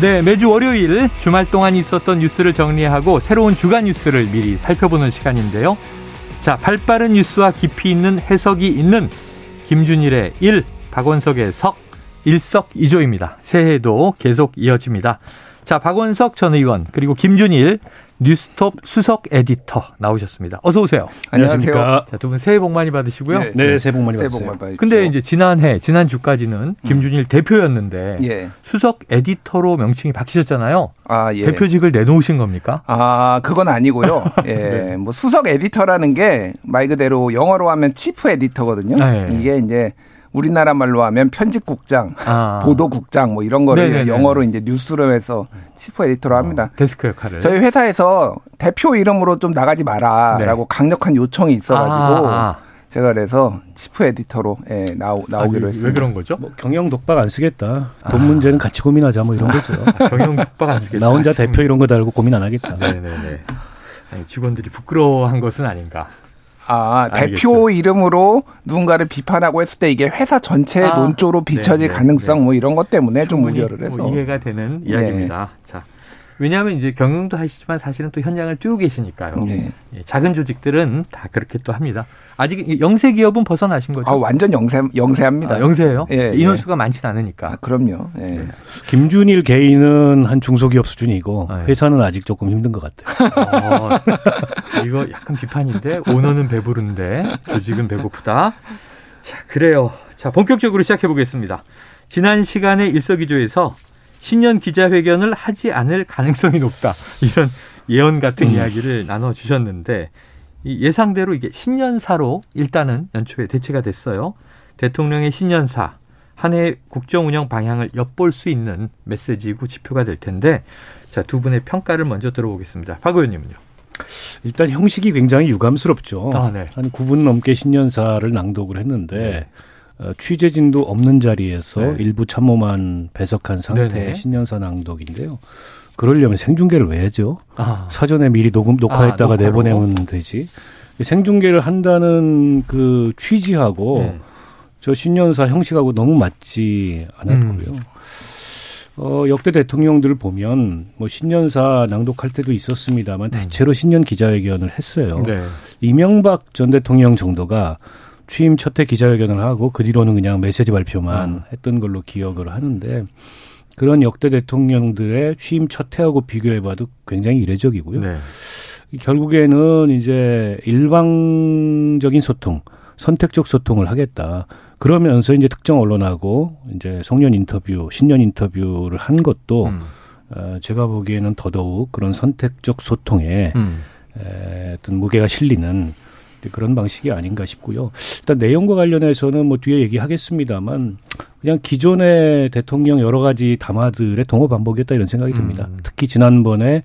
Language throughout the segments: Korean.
네, 매주 월요일 주말 동안 있었던 뉴스를 정리하고 새로운 주간 뉴스를 미리 살펴보는 시간인데요. 자, 발빠른 뉴스와 깊이 있는 해석이 있는 김준일의 일, 박원석의 석, 일석이조입니다. 새해도 계속 이어집니다. 자, 박원석 전 의원 그리고 김준일 뉴스톱 수석 에디터 나오셨습니다. 어서 오세요. 안녕하십니까. 자, 두 분 새해 복 많이 받으시고요. 네, 네 새해 복 많이 새해 받으세요. 복 많이 받으십시오. 근데 이제 지난해 지난 주까지는 김준일 대표였는데 예. 수석 에디터로 명칭이 바뀌셨잖아요. 아, 예. 대표직을 내놓으신 겁니까? 아, 그건 아니고요. 예. 뭐 수석 에디터라는 게 말 그대로 영어로 하면 chief editor거든요. 네. 이게 이제 우리나라 말로 하면 편집국장, 아. 보도국장 뭐 이런 거를 네네네. 영어로 이제 뉴스로 해서 chief editor로 합니다. 어, 데스크 역할을. 저희 회사에서 대표 이름으로 좀 나가지 마라라고 네. 강력한 요청이 있어가지고 아, 아. 제가 그래서 chief editor로 예, 나오, 아, 나오기로 왜, 했습니다. 왜 그런 거죠? 뭐 경영 독박 안 쓰겠다. 돈 문제는 같이 고민하자 뭐 이런 거죠. 경영 독박 안 쓰겠다. 나 혼자 대표 이런 거 달고 고민 안 하겠다. 네네네. 아니, 직원들이 부끄러워한 것은 아닌가. 아, 알겠죠. 대표 이름으로 누군가를 비판하고 했을 때 이게 회사 전체 아, 논조로 비춰질 네, 네, 가능성 네. 뭐 이런 것 때문에 좀 우려를 해서. 뭐 이해가 되는 예. 이야기입니다. 자, 왜냐하면 이제 경영도 하시지만 사실은 또 현장을 뛰고 계시니까요. 네. 예, 작은 조직들은 다 그렇게 또 합니다. 아직 영세 기업은 벗어나신 거죠? 아, 완전 영세, 영세합니다. 아, 영세예요? 예, 인원수가 많진 않으니까. 아, 그럼요. 예. 네. 김준일 개인은 한 중소기업 수준이고 아, 예. 회사는 아직 조금 힘든 것 같아요. 어, 이거 약간 비판인데 오너는 배부른데 조직은 배고프다. 자 그래요. 자 본격적으로 시작해 보겠습니다. 지난 시간에 일석이조에서 신년 기자회견을 하지 않을 가능성이 높다 이런 예언 같은 음. 이야기를 나눠 주셨는데 이 예상대로 이게 신년사로 일단은 연초에 대체가 됐어요. 대통령의 신년사 한 해 국정 운영 방향을 엿볼 수 있는 메시지고 지표가 될 텐데 자 두 분의 평가를 먼저 들어보겠습니다. 박 의원님은요. 일단 형식이 굉장히 유감스럽죠. 아, 네. 한 9분 넘게 신년사를 낭독을 했는데 어, 취재진도 없는 자리에서 네. 일부 참모만 배석한 상태의 네네. 신년사 낭독인데요. 그러려면 생중계를 왜 하죠? 아, 사전에 미리 녹음 녹화했다가 아? 내보내면 되지. 생중계를 한다는 그 취지하고 네. 저 신년사 형식하고 너무 맞지 않았고요. 음. 어, 역대 대통령들을 보면 뭐 신년사 낭독할 때도 있었습니다만 대체로 신년 기자회견을 했어요. 음. 네. 이명박 전 대통령 정도가 취임 첫 해 기자회견을 하고 그 뒤로는 그냥 메시지 발표만 음. 했던 걸로 기억을 하는데 그런 역대 대통령들의 취임 첫 해하고 비교해봐도 굉장히 이례적이고요. 네. 결국에는 이제 일방적인 소통, 선택적 소통을 하겠다. 그러면서 이제 특정 언론하고 이제 송년 인터뷰, 신년 인터뷰를 한 것도 음. 어, 제가 보기에는 더더욱 그런 선택적 소통에 음. 에, 어떤 무게가 실리는 그런 방식이 아닌가 싶고요. 일단 내용과 관련해서는 뭐 뒤에 얘기하겠습니다만 그냥 기존의 대통령 여러 가지 담화들의 동호 반복이었다 이런 생각이 듭니다. 음. 특히 지난번에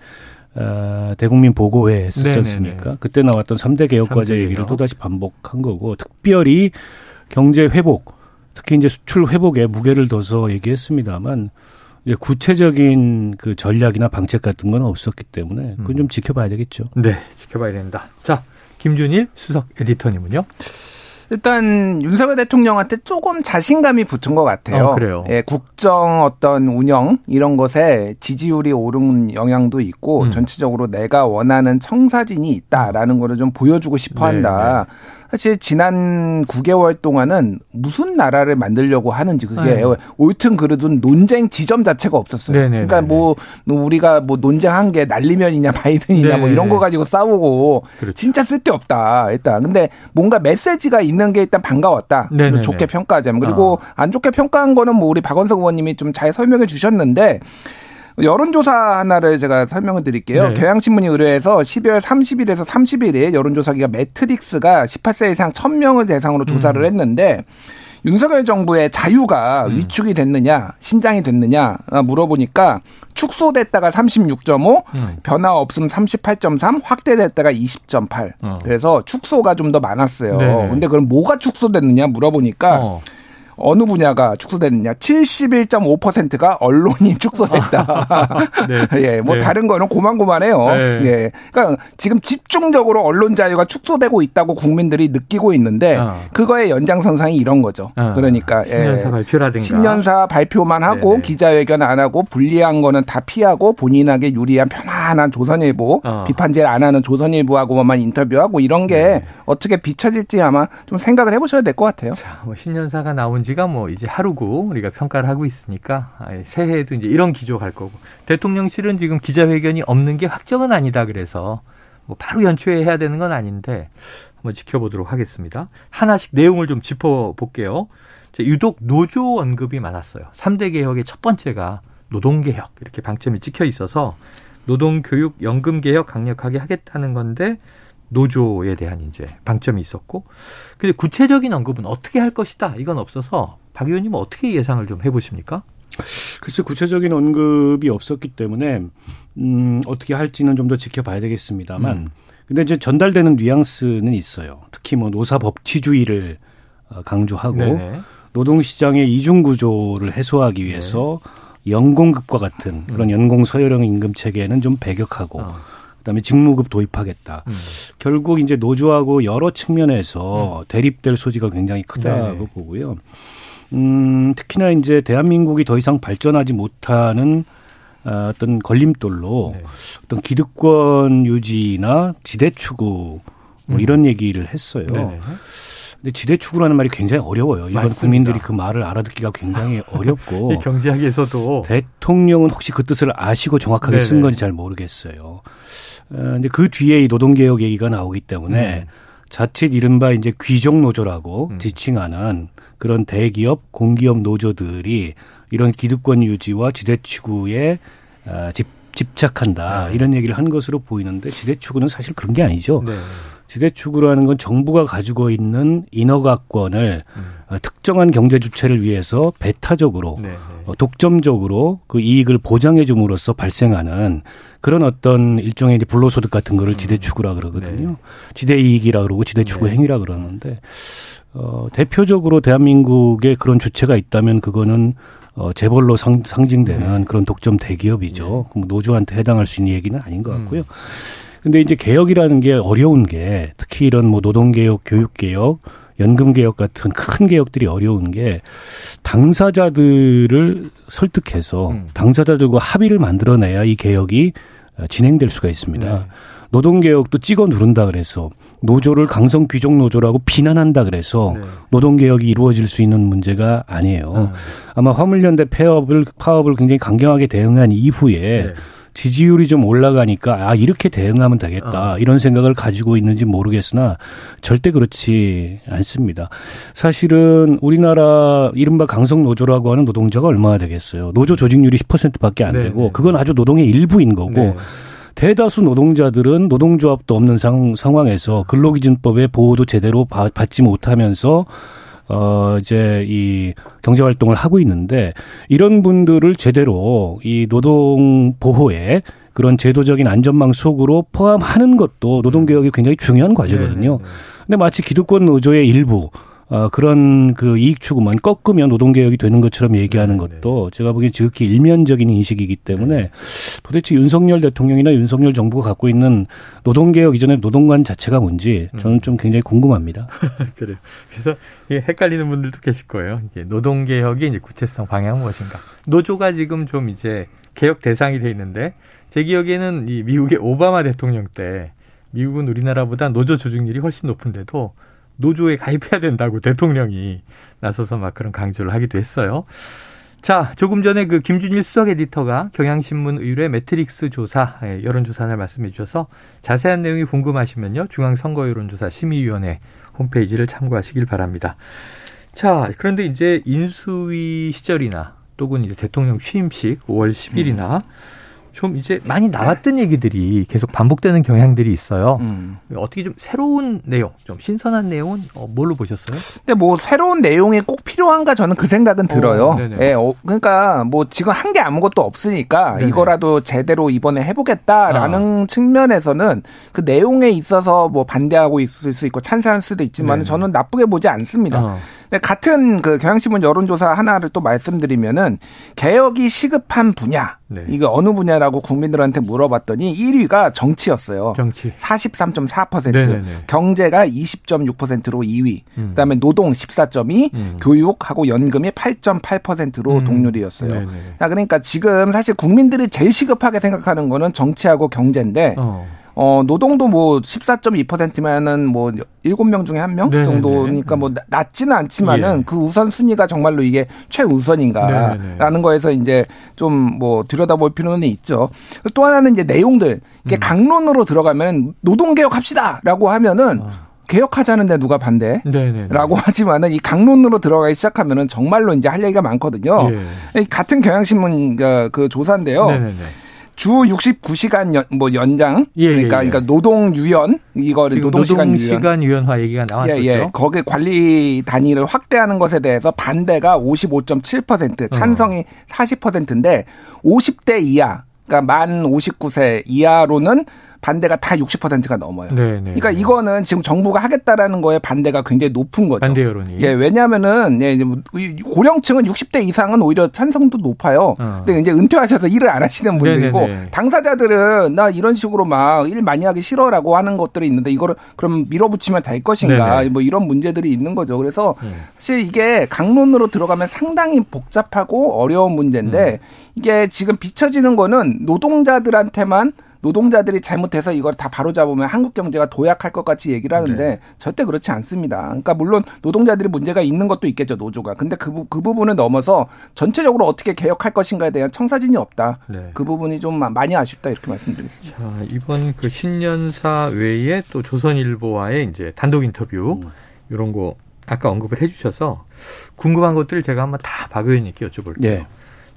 어, 대국민 보고회 했었지. 않습니까? 그때 나왔던 삼대 개혁 과제 얘기를. 또다시 반복한 거고 특별히 경제 회복, 특히 이제 수출 회복에 무게를 둬서 얘기했습니다만 이제 구체적인 그 전략이나 방책 같은 건 없었기 때문에 그건 음. 좀 지켜봐야 되겠죠. 네, 지켜봐야 된다. 자, 김준일 수석 에디터님은요? 일단 윤석열 대통령한테 조금 자신감이 붙은 것 같아요. 어, 그래요? 예, 국정 어떤 운영 이런 것에 지지율이 오른 영향도 있고 음. 전체적으로 내가 원하는 청사진이 있다라는 거를 좀 보여주고 싶어 네, 한다. 사실 지난 9개월 동안은 무슨 나라를 만들려고 하는지 그게 네. 옳든 그르든 논쟁 지점 자체가 없었어요. 네, 네, 그러니까 네, 뭐 우리가 뭐 논쟁한 게 날리면이냐 바이든이냐 네, 뭐 네, 이런 네. 거 가지고 싸우고 그렇죠. 진짜 쓸데없다 일단 근데 뭔가 메시지가 있는 게 일단 반가웠다 네네네. 좋게 평가하자면 그리고 안 좋게 평가한 거는 뭐 우리 박원석 의원님이 좀 잘 설명해 주셨는데 여론조사 하나를 제가 설명을 드릴게요. 네. 경향신문이 의뢰해서 12월 30일에서 31일 여론조사기가 매트릭스가 18세 이상 1000명을 대상으로 조사를 음. 했는데 윤석열 정부의 자유가 음. 위축이 됐느냐, 신장이 됐느냐 아, 물어보니까 축소됐다가 36.5, 음. 변화 없음 38.3, 확대됐다가 20.8. 어. 그래서 축소가 좀 더 많았어요. 네네. 근데 그럼 뭐가 축소됐느냐 물어보니까 어. 어느 분야가 축소됐느냐? 71.5%가 언론이 축소됐다. 네. 예, 뭐 네. 다른 거는 고만고만해요. 네. 예. 그러니까 지금 집중적으로 언론 자유가 축소되고 있다고 국민들이 느끼고 있는데 어. 그거의 연장선상이 이런 거죠. 어. 그러니까 신년사 발표라든가. 신년사 발표만 하고 네네. 기자회견 안 하고 불리한 거는 다 피하고 본인에게 유리한 편안한 조선일보 어. 비판질 안 하는 조선일보하고만 인터뷰하고 이런 게 네. 어떻게 비춰질지 아마 좀 생각을 해보셔야 될 것 같아요. 자, 뭐 신년사가 나온 지가 뭐 이제 하루고 우리가 평가를 하고 있으니까 아예 새해에도 이제 이런 기조 갈 거고 대통령실은 지금 기자회견이 없는 게 확정은 아니다 그래서 뭐 바로 연초에 해야 되는 건 아닌데 한번 지켜보도록 하겠습니다. 하나씩 내용을 좀 짚어볼게요. 자, 유독 노조 언급이 많았어요. 3대 개혁의 첫 번째가 노동개혁 이렇게 방점이 찍혀 있어서 노동교육 연금개혁 강력하게 하겠다는 건데 노조에 대한 이제 방점이 있었고 근데 구체적인 언급은 어떻게 할 것이다 이건 없어서 박 의원님 은 어떻게 예상을 좀 해보십니까? 글쎄 구체적인 언급이 없었기 때문에 음, 어떻게 할지는 좀 더 지켜봐야 되겠습니다만 음. 근데 이제 전달되는 뉘앙스는 있어요. 특히 뭐 노사 법치주의를 어, 강조하고 네네. 노동시장의 이중 구조를 해소하기 위해서 연공급과 같은 그런 연공 서열형 임금 체계는 좀 배격하고 어. 그다음에 직무급 도입하겠다. 음. 결국 이제 노조하고 여러 측면에서 대립될 소지가 굉장히 크다고 네. 보고요. 음, 특히나 이제 대한민국이 더 이상 발전하지 못하는 어, 어떤 걸림돌로 네. 어떤 기득권 유지나 지대 추구 뭐 음. 이런 얘기를 했어요. 네네. 근데 지대 추구라는 말이 굉장히 어려워요. 일반 맞습니다. 국민들이 그 말을 알아듣기가 굉장히 어렵고 이 경제학에서도 대통령은 혹시 그 뜻을 아시고 정확하게 쓴 네네. 건지 잘 모르겠어요. 어, 근데 그 뒤에 이 노동개혁 얘기가 나오기 때문에 음. 자칫 이른바 이제 귀족 노조라고 음. 지칭하는 그런 대기업, 공기업 노조들이 이런 기득권 유지와 지대 추구에 아, 집, 집착한다 네. 이런 얘기를 한 것으로 보이는데 지대 추구는 사실 그런 게 아니죠. 네. 지대 추구라는 건 정부가 가지고 있는 인허가권을 음. 어, 특정한 경제 주체를 위해서 배타적으로 네. 어, 독점적으로 그 이익을 보장해 줌으로써 발생하는 그런 어떤 일종의 이제 불로소득 같은 거를 지대 추구라 그러거든요. 네. 지대 이익이라 그러고 지대 추구 네. 행위라 그러는데 어 대표적으로 대한민국에 그런 주체가 있다면 그거는 어 재벌로 상, 상징되는 네. 그런 독점 대기업이죠. 그럼 노조한테 해당할 수 있는 얘기는 아닌 것 같고요. 음. 근데 이제 개혁이라는 게 어려운 게 특히 이런 뭐 노동개혁, 교육개혁, 연금개혁 같은 큰 개혁들이 어려운 게 당사자들을 설득해서 음. 당사자들과 합의를 만들어내야 이 개혁이 어, 진행될 수가 있습니다. 네. 노동개혁도 찍어 누른다 그래서 노조를 강성 귀족 노조라고 비난한다 그래서 네. 노동개혁이 이루어질 수 있는 문제가 아니에요. 어. 아마 화물연대 폐업을 파업을 굉장히 강경하게 대응한 이후에 네. 지지율이 좀 올라가니까 아 이렇게 대응하면 되겠다 어. 이런 생각을 가지고 있는지 모르겠으나 절대 그렇지 않습니다. 사실은 우리나라 이른바 강성 노조라고 하는 노동자가 얼마나 되겠어요. 노조 조직률이 10%밖에 안 네, 되고 네. 그건 아주 노동의 일부인 거고 네. 대다수 노동자들은 노동조합도 없는 상, 상황에서 근로기준법의 보호도 제대로 바- 받지 못하면서 어 이제 이 경제 활동을 하고 있는데 이런 분들을 제대로 이 노동 보호에 그런 제도적인 안전망 속으로 포함하는 것도 노동 개혁이 굉장히 중요한 과제거든요. 네, 네, 네. 근데 마치 기득권 노조의 일부 어, 그런 그 이익 추구만 꺾으면 노동 개혁이 되는 것처럼 얘기하는 네, 것도 제가 보기엔 지극히 일면적인 인식이기 때문에 도대체 윤석열 대통령이나 윤석열 정부가 갖고 있는 노동 개혁 이전의 노동관 자체가 뭔지 저는 좀 굉장히 궁금합니다. 그래요. 그래서 이게 헷갈리는 분들도 계실 거예요. 이게 노동 개혁의 이제 구체성 방향은 무엇인가? 노조가 지금 좀 이제 개혁 대상이 돼 있는데 제 기억에는 이 미국의 오바마 대통령 때 미국은 우리나라보다 노조 조직률이 훨씬 높은데도 노조에 가입해야 된다고 대통령이 나서서 막 그런 강조를 하기도 했어요. 자, 조금 전에 그 김준일 수석 에디터가 경향신문 의뢰 메트릭스 조사, 예, 여론조사 하나 말씀해 주셔서 자세한 내용이 궁금하시면요. 중앙선거여론조사 심의위원회 홈페이지를 참고하시길 바랍니다. 자, 그런데 이제 인수위 시절이나 또는 이제 대통령 취임식 5월 10일이나 좀 이제 많이 나왔던 얘기들이 계속 반복되는 경향들이 있어요. 음. 어떻게 좀 새로운 내용, 좀 신선한 내용은 어, 뭘로 보셨어요? 근데 뭐 새로운 내용이 꼭 필요한가 저는 그 생각은 들어요. 어. 예, 어, 그러니까 뭐 지금 한 게 아무것도 없으니까 네네. 이거라도 제대로 이번에 해보겠다라는 측면에서는 그 내용에 있어서 뭐 반대하고 있을 수 있고 찬성할 수도 있지만 네네. 저는 나쁘게 보지 않습니다. 어. 근데 같은 그 경향신문 여론조사 하나를 또 말씀드리면은 개혁이 시급한 분야 네. 이거 어느 분야라고 국민들한테 물어봤더니 1위가 정치였어요. 정치. 43.4%, 네네네. 경제가 20.6%로 2위, 음. 그다음에 노동 14.2, 음. 교육하고 연금이 8.8%로 음. 동률이었어요. 네네. 자, 그러니까 지금 사실 국민들이 제일 시급하게 생각하는 거는 정치하고 경제인데 어. 어, 노동도 뭐 14.2%면은 뭐 7명 중에 1명 네네네. 정도니까 뭐 나- 낮지는 않지만은 예. 그 우선 순위가 정말로 이게 최우선인가라는 네네네. 거에서 이제 좀 뭐 들여다볼 필요는 있죠. 또 하나는 이제 내용들. 이게 음. 강론으로 들어가면 노동개혁 합시다라고 하면은 개혁하자는데 누가 반대? 아. 네네. 라고 하지만은 이 강론으로 들어가기 시작하면은 정말로 이제 할 얘기가 많거든요. 예. 이 같은 경향신문 그, 그 조사인데요. 네네네. 주 69시간 연, 뭐 연장 예, 그러니까 예, 예. 그러니까 노동 유연 이거를 노동 시간 유연 유연화 얘기가 나왔었죠. 예, 예. 거기 관리 단위를 확대하는 것에 대해서 반대가 55.7%, 찬성이 40%인데 50대 이하, 그러니까 만 59세 이하로는 반대가 다 60%가 넘어요. 네네. 그러니까 이거는 지금 정부가 하겠다라는 거에 반대가 굉장히 높은 거죠. 반대 여론이. 예, 왜냐하면은 예, 뭐이 고령층은 60대 이상은 오히려 찬성도 높아요. 어. 근데 이제 은퇴하셔서 일을 안 하시는 분들이고 네네네. 당사자들은 나 이런 식으로 막 일 많이 하기 싫어라고 하는 것들이 있는데 이거를 그럼 밀어붙이면 될 것인가 네네. 뭐 이런 문제들이 있는 거죠. 그래서 네. 사실 이게 강론으로 들어가면 상당히 복잡하고 어려운 문제인데 음. 이게 지금 비춰지는 거는 노동자들한테만 노동자들이 잘못해서 이걸 다 바로잡으면 한국 경제가 도약할 것 같이 얘기를 하는데 네. 절대 그렇지 않습니다. 그러니까 물론 노동자들이 문제가 있는 것도 있겠죠 노조가. 근데 그, 부- 그 부분을 넘어서 전체적으로 어떻게 개혁할 것인가에 대한 청사진이 없다. 네. 그 부분이 좀 마- 많이 아쉽다 이렇게 말씀드리겠습니다. 자, 이번 그 신년사 외에 또 조선일보와의 이제 단독 인터뷰 이런 거 아까 언급을 해주셔서 궁금한 것들을 제가 한번 다 박 의원님께 여쭤볼게요. 네.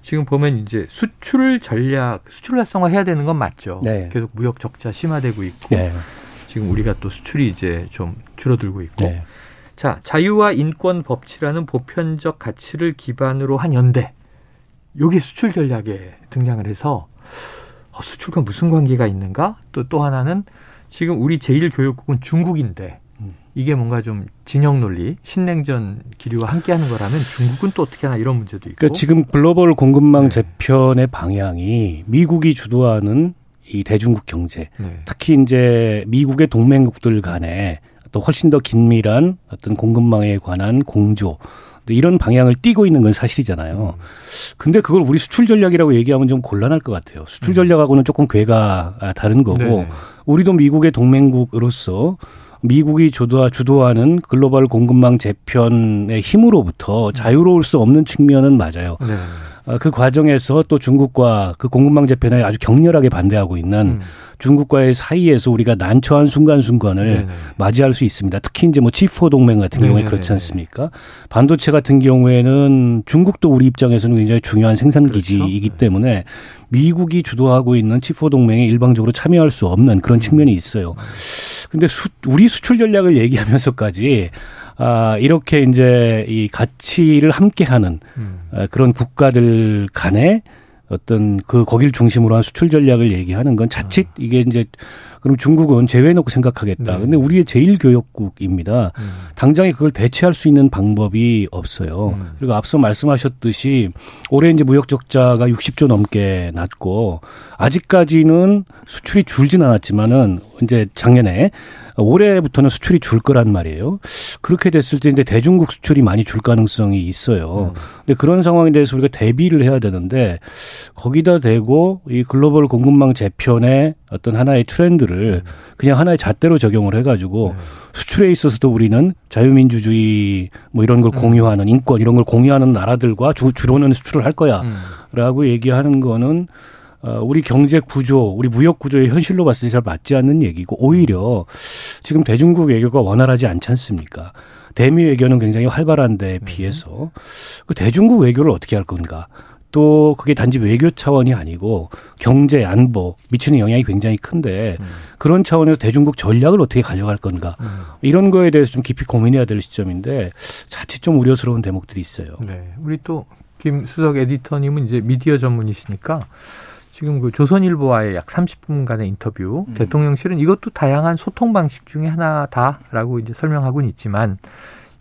지금 보면 이제 수출 전략, 수출 활성화 해야 되는 건 맞죠. 네. 계속 무역 적자 심화되고 있고 네. 지금 우리가 또 수출이 이제 좀 줄어들고 있고. 네. 자, 자유와 인권 법치라는 보편적 가치를 기반으로 한 연대. 요게 수출 전략에 등장을 해서 어, 수출과 무슨 관계가 있는가? 또 또 하나는 지금 우리 제1교역국은 중국인데 음. 이게 뭔가 좀 진영 논리, 신냉전 기류와 함께 하는 거라면 중국은 또 어떻게 하나 이런 문제도 있고. 그러니까 지금 글로벌 공급망 네. 재편의 방향이 미국이 주도하는 이 대중국 경제, 네. 특히 이제 미국의 동맹국들 간에 또 훨씬 더 긴밀한 어떤 공급망에 관한 공조 이런 방향을 띠고 있는 건 사실이잖아요. 음. 근데 그걸 우리 수출 전략이라고 얘기하면 좀 곤란할 것 같아요. 수출 전략하고는 조금 궤가 아, 다른 거고 음. 네네. 우리도 미국의 동맹국으로서 미국이 주도, 주도하는 글로벌 공급망 재편의 힘으로부터 자유로울 수 없는 측면은 맞아요. 네. 아, 그 과정에서 또 중국과 그 공급망 재편에 아주 격렬하게 반대하고 있는 음. 중국과의 사이에서 우리가 난처한 순간순간을 네네. 맞이할 수 있습니다. 특히 이제 뭐 G4 동맹 같은 경우에 네네네. 그렇지 않습니까? 반도체 같은 경우에는 중국도 우리 입장에서는 굉장히 중요한 생산 기지이기 그렇죠. 때문에 미국이 주도하고 있는 G4 동맹에 일방적으로 참여할 수 없는 그런 측면이 있어요. 근데 수, 우리 수출 전략을 얘기하면서까지 아, 이렇게 이제 이 가치를 함께하는 음. 아, 그런 국가들 간에 어떤 그 거길 중심으로 한 수출 전략을 얘기하는 건 자칫 이게 이제 그럼 중국은 제외해놓고 생각하겠다. 네. 근데 우리의 제1교역국입니다. 음. 당장에 그걸 대체할 수 있는 방법이 없어요. 음. 그리고 앞서 말씀하셨듯이 올해 이제 무역 적자가 60조 넘게 났고 아직까지는 수출이 줄진 않았지만은 이제 작년에 올해부터는 수출이 줄 거란 말이에요. 그렇게 됐을 때 이제 대중국 수출이 많이 줄 가능성이 있어요. 음. 근데 그런 상황에 대해서 우리가 대비를 해야 되는데 거기다 대고 이 글로벌 공급망 재편의 어떤 하나의 트렌드를 그냥 하나의 잣대로 적용을 해가지고 네. 수출에 있어서도 우리는 자유민주주의 뭐 이런 걸 음. 공유하는 인권 이런 걸 공유하는 나라들과 주, 주로는 수출을 할 음. 거야라고 얘기하는 거는 어, 우리 경제 구조, 우리 무역 구조의 현실로 봤을 때 잘 맞지 않는 얘기고 오히려 지금 대중국 외교가 원활하지 않지 않습니까? 대미 외교는 굉장히 활발한 네. 비해서 그 대중국 외교를 어떻게 할 건가? 또 그게 단지 외교 차원이 아니고 경제 안보 미치는 영향이 굉장히 큰데 음. 그런 차원에서 대중국 전략을 어떻게 가져갈 건가 음. 이런 거에 대해서 좀 깊이 고민해야 될 시점인데 자칫 좀 우려스러운 대목들이 있어요. 네. 우리 또 김수석 에디터님은 이제 미디어 전문이시니까 지금 그 조선일보와의 약 30분간의 인터뷰 음. 대통령실은 이것도 다양한 소통 방식 중에 하나다라고 이제 설명하고는 있지만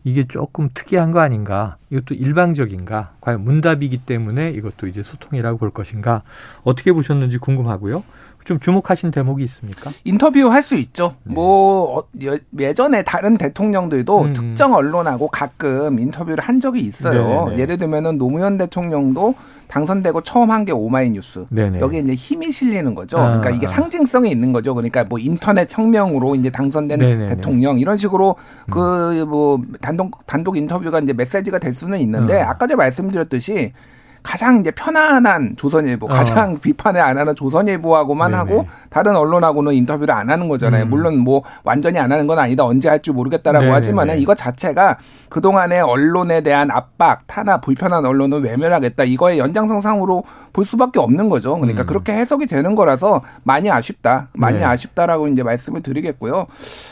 이게 조금 특이한 거 아닌가? 이것도 일방적인가? 과연 문답이기 때문에 이것도 이제 소통이라고 볼 것인가? 어떻게 보셨는지 궁금하고요. 좀 주목하신 대목이 있습니까? 인터뷰 할 수 있죠. 뭐 어, 예- 예전에 다른 대통령들도 음. 특정 언론하고 가끔 인터뷰를 한 적이 있어요. 네네네. 예를 들면은 노무현 대통령도 당선되고 처음 한 게 오마이뉴스. 네네. 여기에 이제 힘이 실리는 거죠. 아, 그러니까 이게 아. 상징성이 있는 거죠. 그러니까 뭐 인터넷 혁명으로 이제 당선된 네네네. 음. 대통령 이런 식으로 그뭐 단독 단독 인터뷰가 이제 메시지가 될 수는 있는데 음. 아까 전에 말씀드렸듯이 가장 이제 편안한 조선일보, 어. 가장 비판을 안 하는 조선일보하고만 네네. 하고 다른 언론하고는 인터뷰를 안 하는 거잖아요. 음. 물론 뭐 완전히 안 하는 건 아니다. 언제 할줄 모르겠다라고 네네네. 하지만은 이거 자체가 그동안의 언론에 대한 압박, 탄압, 불편한 언론을 외면하겠다. 이거의 연장선상으로 볼 수밖에 없는 거죠. 그러니까 음. 그렇게 해석이 되는 거라서 많이 아쉽다. 많이 네. 아쉽다라고 이제 말씀을 드리겠고요.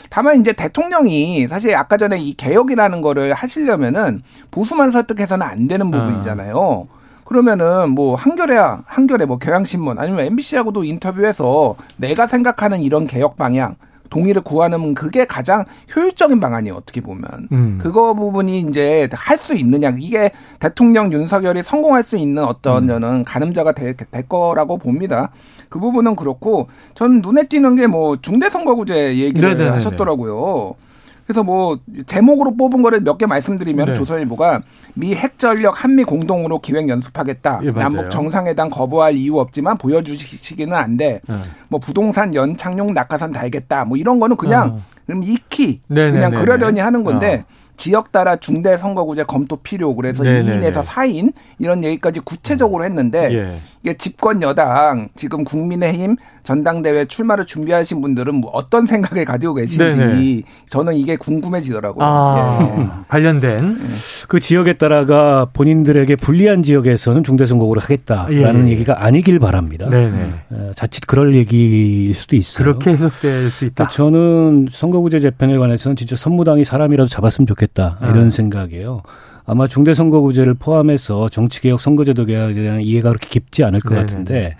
다만 이제 대통령이 사실 아까 전에 이 개혁이라는 거를 하시려면은 보수만 설득해서는 안 되는 부분이잖아요. 그러면은 뭐 한겨레야 한겨레 뭐 경향신문 아니면 MBC하고도 인터뷰해서 내가 생각하는 이런 개혁 방향 동의를 구하는 그게 가장 효율적인 방안이에요 어떻게 보면 음. 그거 부분이 이제 할 수 있느냐 이게 대통령 윤석열이 성공할 수 있는 어떤 음. 저는 가늠자가 될, 될 거라고 봅니다 그 부분은 그렇고 전 눈에 띄는 게 뭐 중대선거구제 얘기를 네네네네. 하셨더라고요. 그래서 뭐 제목으로 뽑은 거를 몇 개 말씀드리면 네. 조선일보가 미 핵전력 한미 공동으로 기획 연습하겠다. 예. 남북 정상회담 거부할 이유 없지만 보여주시기는 안 돼. 네. 뭐 부동산 연착륙 낙하산 달겠다. 뭐 이런 거는 그냥 어. 음, 익히 네네네네. 그냥 그러려니 하는 건데 어. 지역 따라 중대 선거구제 검토 필요. 그래서 네네네. 2인에서 4인 이런 얘기까지 구체적으로 했는데 예. 이게 집권 여당 지금 국민의힘 전당대회 출마를 준비하신 분들은 뭐 어떤 생각을 가지고 계신지 네네. 저는 이게 궁금해지더라고요. 아, 예. 관련된 그 지역에 따라가 본인들에게 불리한 지역에서는 중대 선거구를 하겠다라는 예. 얘기가 아니길 바랍니다. 네네. 어, 자칫 그럴 얘기일 수도 있어요. 그렇게 해석될 수 있다. 근데 저는 선거구제 재편에 관해서는 진짜 선무당이 사람이라도 잡았으면 좋겠다 이런 음. 생각이에요. 아마 중대선거구제를 포함해서 정치개혁, 선거제도 개혁에 대한 이해가 그렇게 깊지 않을 것 네네네. 같은데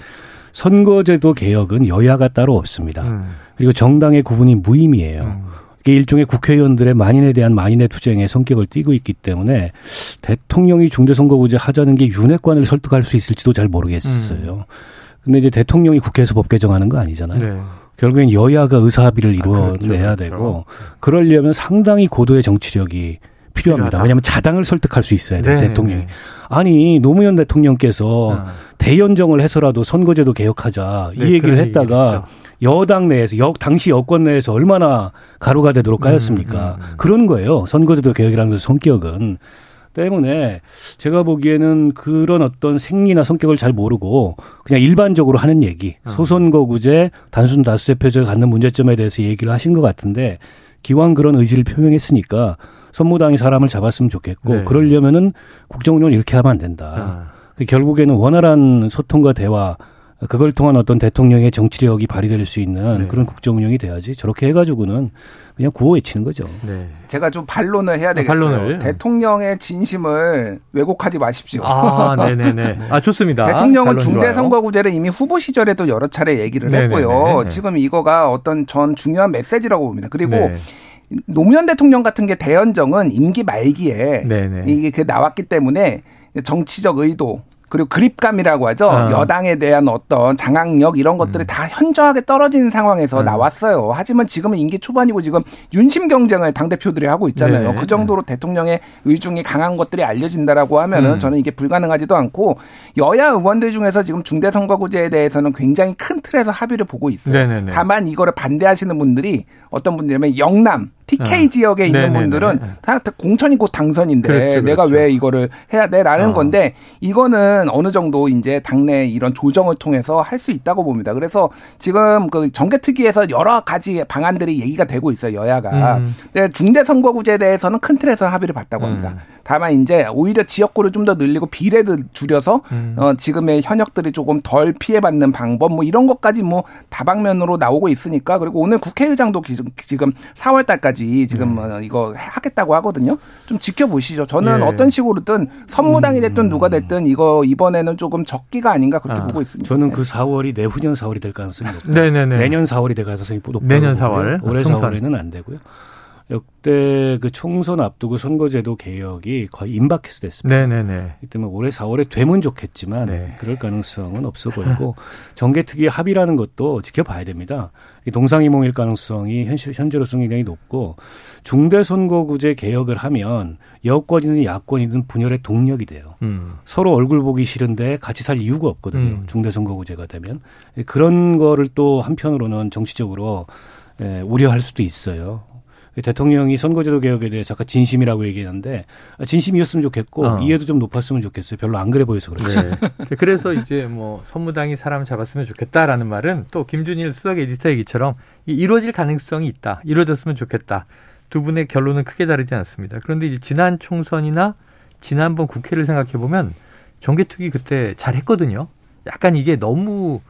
선거제도 개혁은 여야가 따로 없습니다. 음. 그리고 정당의 구분이 무의미해요. 음. 이게 일종의 국회의원들의 만인에 대한 만인의 투쟁의 성격을 띠고 있기 때문에 대통령이 중대선거구제 하자는 게 윤핵관을 설득할 수 있을지도 잘 모르겠어요. 근데 이제 대통령이 국회에서 법 개정하는 거 아니잖아요. 네. 결국엔 여야가 의사합의를 아, 그렇죠, 이루어내야 그렇죠. 되고 그러려면 상당히 고도의 정치력이 필요합니다. 필요하다. 왜냐하면 자당을 설득할 수 있어야 돼요, 네, 대통령이. 네. 아니 노무현 대통령께서 아. 대연정을 해서라도 선거제도 개혁하자 이 네, 얘기를 했다가 여당 내에서 여, 당시 여권 내에서 얼마나 가루가 되도록 까였습니까? 음, 음, 음. 그런 거예요. 선거제도 개혁이라는 그 성격은 때문에 제가 보기에는 그런 어떤 생리나 성격을 잘 모르고 그냥 일반적으로 하는 얘기 음. 소선거구제 단순 다수제 표제가 갖는 문제점에 대해서 얘기를 하신 것 같은데 기왕 그런 의지를 표명했으니까 선무당이 사람을 잡았으면 좋겠고 네. 그러려면은 국정운영을 이렇게 하면 안 된다. 아. 그 결국에는 원활한 소통과 대화 그걸 통한 어떤 대통령의 정치력이 발휘될 수 있는 네. 그런 국정운영이 돼야지 저렇게 해가지고는 그냥 구호 외치는 거죠. 네. 제가 좀 반론을 해야 되겠어요. 반론을. 대통령의 진심을 왜곡하지 마십시오. 아, 네네네. 아, 좋습니다. 대통령은. 중대선거구제를 이미 후보 시절에도 여러 차례 얘기를 네네네. 했고요. 네. 지금 이거가 어떤 전 중요한 메시지라고 봅니다. 그리고 네. 노무현 대통령 같은 게 대연정은 임기 말기에 네네. 이게 그 나왔기 때문에 정치적 의도 그리고 그립감이라고 하죠. 아. 여당에 대한 어떤 장악력 이런 것들이 음. 다 현저하게 떨어지는 상황에서 나왔어요. 하지만 지금은 임기 초반이고 지금 윤심 경쟁을 당 대표들이 하고 있잖아요. 네. 그 정도로 대통령의 의중이 강한 것들이 알려진다라고 하면은 음. 저는 이게 불가능하지도 않고 여야 의원들 중에서 지금 중대 선거구제에 대해서는 굉장히 큰 틀에서 합의를 보고 있어요. 네네네. 다만 이거를 반대하시는 분들이 어떤 분들이면 영남 TK 어. 지역에 있는 네네네. 분들은 다 공천이 곧 당선인데 그렇죠, 내가 그렇죠. 왜 이거를 해야 돼라는 어. 건데 이거는 어느 정도 이제 당내 이런 조정을 통해서 할 수 있다고 봅니다. 그래서 지금 그 정개특위에서 여러 가지 방안들이 얘기가 되고 있어요 여야가. 음. 근데 중대선거구제에 대해서는 큰 틀에서 합의를 봤다고 합니다. 음. 다만 이제 오히려 지역구를 좀 더 늘리고 비례를 줄여서 음. 어, 지금의 현역들이 조금 덜 피해받는 방법 뭐 이런 것까지 뭐 다방면으로 나오고 있으니까 그리고 오늘 국회의장도 기- 지금 4월 달까지 지금 네. 어, 이거 하겠다고 하거든요. 좀 지켜보시죠. 저는 예. 어떤 식으로든 선무당이 됐든 누가 됐든 이거 이번에는 조금 적기가 아닌가 그렇게 아, 보고 있습니다. 저는 그 4월이 내후년 4월이 될 가능성이 높다. 네네네. 내년 4월이 될 가능성이 높다. 내년 4월. 올해 총선. 4월에는 안 되고요. 역대 그 총선 앞두고 선거제도 개혁이 거의 임박해서 됐습니다. 네네네. 그렇기 때문에 올해 4월에 되면 좋겠지만 네. 그럴 가능성은 없어 보이고 정개특위 합의라는 것도 지켜봐야 됩니다. 이 동상이몽일 가능성이 현실, 현재로서는 굉장히 높고 중대 선거구제 개혁을 하면 여권이든 야권이든 분열의 동력이 돼요. 음. 서로 얼굴 보기 싫은데 같이 살 이유가 없거든요. 음. 중대 선거구제가 되면 그런 거를 또 한편으로는 정치적으로 에, 우려할 수도 있어요. 대통령이 선거제도 개혁에 대해서 아까 진심이라고 얘기했는데 아, 진심이었으면 좋겠고 어. 이해도 좀 높았으면 좋겠어요. 별로 안 그래 보여서 그렇죠. 네. 그래서 이제 뭐 선무당이 사람 잡았으면 좋겠다라는 말은 또 김준일 수석 에디터 얘기처럼 이 이루어질 가능성이 있다. 이루어졌으면 좋겠다. 두 분의 결론은 크게 다르지 않습니다. 그런데 지난 총선이나 지난번 국회를 생각해 보면 정개특위 그때 잘했거든요. 약간 이게 너무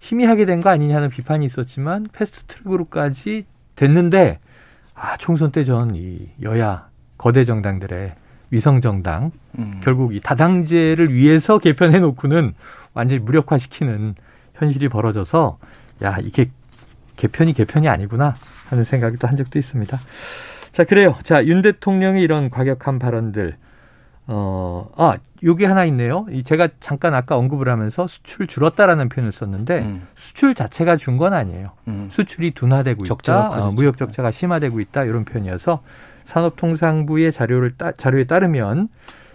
희미하게 된 거 아니냐는 비판이 있었지만 패스트트랙으로까지 됐는데 아 총선 때 전 이 여야 거대 정당들의 위성 정당 음. 결국 이 다당제를 위해서 개편해 놓고는 완전히 무력화시키는 현실이 벌어져서 야 이게 개편이 개편이 아니구나 하는 생각이 또 한 적도 있습니다. 자 그래요. 자 윤 대통령의 이런 과격한 발언들 어 아 요게 하나 있네요. 이 제가 잠깐 아까 언급을 하면서 수출 줄었다라는 표현을 썼는데 음. 수출 자체가 준 건 아니에요. 음. 수출이 둔화되고 적자가 있다. 어. 무역 적자가 심화되고 있다. 이런 표현이어서 산업통상부의 자료를 따, 자료에 따르면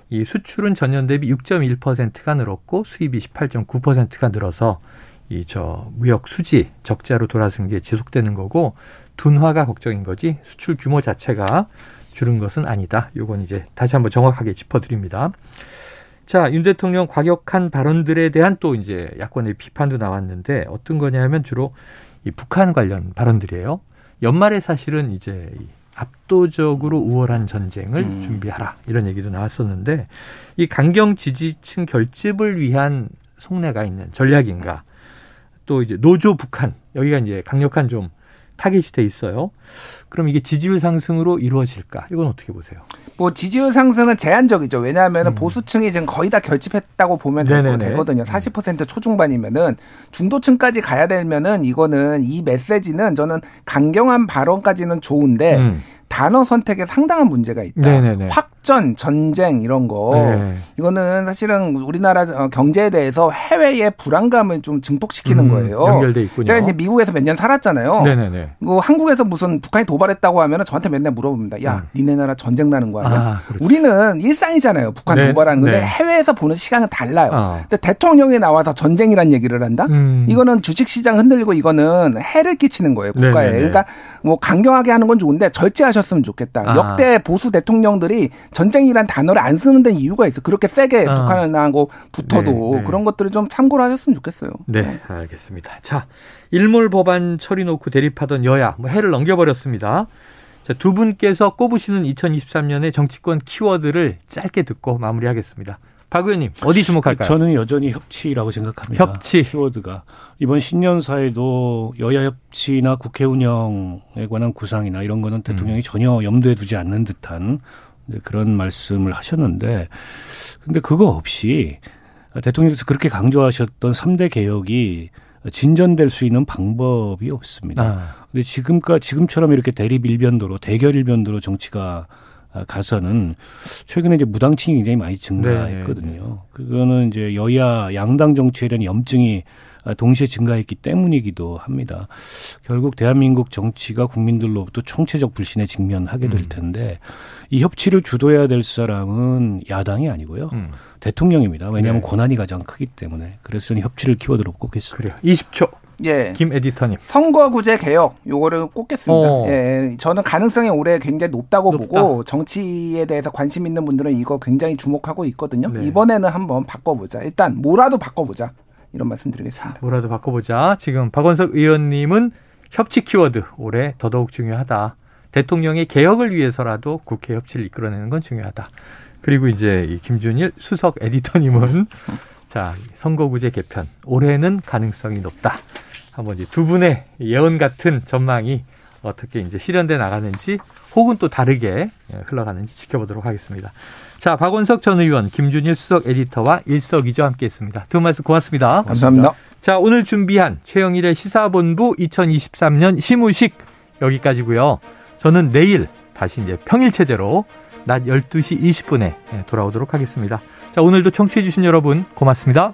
이 수출은 전년 대비 6.1%가 늘었고 수입이 18.9%가 늘어서 이 저 무역 수지 적자로 돌아선 게 지속되는 거고 둔화가 걱정인 거지 수출 규모 자체가 줄은 것은 아니다. 요건 이제 다시 한번 정확하게 짚어드립니다. 자, 윤 대통령 과격한 발언들에 대한 또 이제 야권의 비판도 나왔는데 어떤 거냐면 주로 이 북한 관련 발언들이에요. 연말에 사실은 이제 이 압도적으로 우월한 전쟁을 음. 준비하라 이런 얘기도 나왔었는데 이 강경 지지층 결집을 위한 속내가 있는 전략인가 또 이제 노조 북한 여기가 이제 강력한 좀 타겟이 돼 있어요. 그럼 이게 지지율 상승으로 이루어질까? 이건 어떻게 보세요? 뭐 지지율 상승은 제한적이죠. 왜냐하면 보수층이 지금 거의 다 결집했다고 보면 될- 음. 네네네. 음. 되거든요. 40% 초중반이면은 중도층까지 가야 되면은 이거는 이 메시지는 저는 강경한 발언까지는 좋은데 음. 단어 선택에 상당한 문제가 있다. 네네네. 확 전, 전쟁 이런 거 네. 이거는 사실은 우리나라 어, 경제에 대해서 해외의 불안감을 좀 증폭시키는 음, 거예요. 연결돼 있군요. 제가 이제 미국에서 몇 년 살았잖아요. 네네네. 뭐 한국에서 무슨 북한이 도발했다고 하면은 저한테 맨날 물어봅니다. 야, 음. 니네 나라 전쟁 나는 거 아니야? 아, 그렇죠. 우리는 일상이잖아요. 북한 네, 도발하는 건데 네. 해외에서 보는 시간은 달라요. 어. 근데 대통령이 나와서 전쟁이란 얘기를 한다? 음. 이거는 주식 시장 흔들리고 이거는 해를 끼치는 거예요, 국가에. 네네네. 그러니까 뭐 강경하게 하는 건 좋은데 절제하셨으면 좋겠다. 아. 역대 보수 대통령들이 전쟁이란 단어를 안 쓰는 데는 이유가 있어. 그렇게 세게 아. 북한하고 붙어도 네, 네. 그런 것들을 좀 참고를 하셨으면 좋겠어요. 네, 알겠습니다. 자, 일몰 법안 처리 놓고 대립하던 여야, 뭐 해를 넘겨버렸습니다. 자, 두 분께서 꼽으시는 2023년의 정치권 키워드를 짧게 듣고 마무리하겠습니다. 박 의원님, 어디 주목할까요? 저는 여전히 협치라고 생각합니다. 협치. 키워드가 이번 신년사에도 여야 협치나 국회 운영에 관한 구상이나 이런 거는 대통령이 전혀 염두에 두지 않는 듯한 그런 말씀을 하셨는데 근데 그거 없이 대통령께서 그렇게 강조하셨던 3대 개혁이 진전될 수 있는 방법이 없습니다. 아, 근데 지금까 지금처럼 이렇게 대립 일변도로 대결 일변도로 정치가 아, 가서는 최근에 이제 무당층이 굉장히 많이 증가했거든요. 그거는 이제 여야 양당 정치에 대한 염증이 아, 동시에 증가했기 때문이기도 합니다. 결국 대한민국 정치가 국민들로부터 총체적 불신에 직면하게 될 음. 텐데 이 협치를 주도해야 될 사람은 야당이 아니고요. 음, 대통령입니다. 왜냐하면 네. 권한이 가장 크기 때문에. 그래서 저는 협치를 키워드로 꼽겠습니다. 그래요. 20초. 예. 김 에디터님. 선거구제 개혁 요거를 꼽겠습니다. 어. 예, 저는 가능성이 올해 굉장히 높다고 높다. 보고 정치에 대해서 관심 있는 분들은 이거 굉장히 주목하고 있거든요. 네. 이번에는 한번 바꿔 보자. 일단 뭐라도 바꿔 보자. 이런 말씀드리겠습니다. 뭐라도 바꿔보자. 지금 박원석 의원님은 협치 키워드 올해 더더욱 중요하다. 대통령의 개혁을 위해서라도 국회 협치를 이끌어내는 건 중요하다. 그리고 이제 이 김준일 수석 에디터님은 자 선거구제 개편 올해는 가능성이 높다. 한번 이제 두 분의 예언 같은 전망이 어떻게 이제 실현돼 나가는지 혹은 또 다르게 예, 흘러가는지 지켜보도록 하겠습니다. 자 박원석 전 의원, 김준일 수석 에디터와 일석이조 함께했습니다. 두분 말씀 고맙습니다. 감사합니다. 자, 오늘 준비한 최영일의 시사본부 2023년 시무식 여기까지고요. 저는 내일 다시 이제 평일 체제로 낮 12시 20분에 돌아오도록 하겠습니다. 자, 오늘도 청취해 주신 여러분 고맙습니다.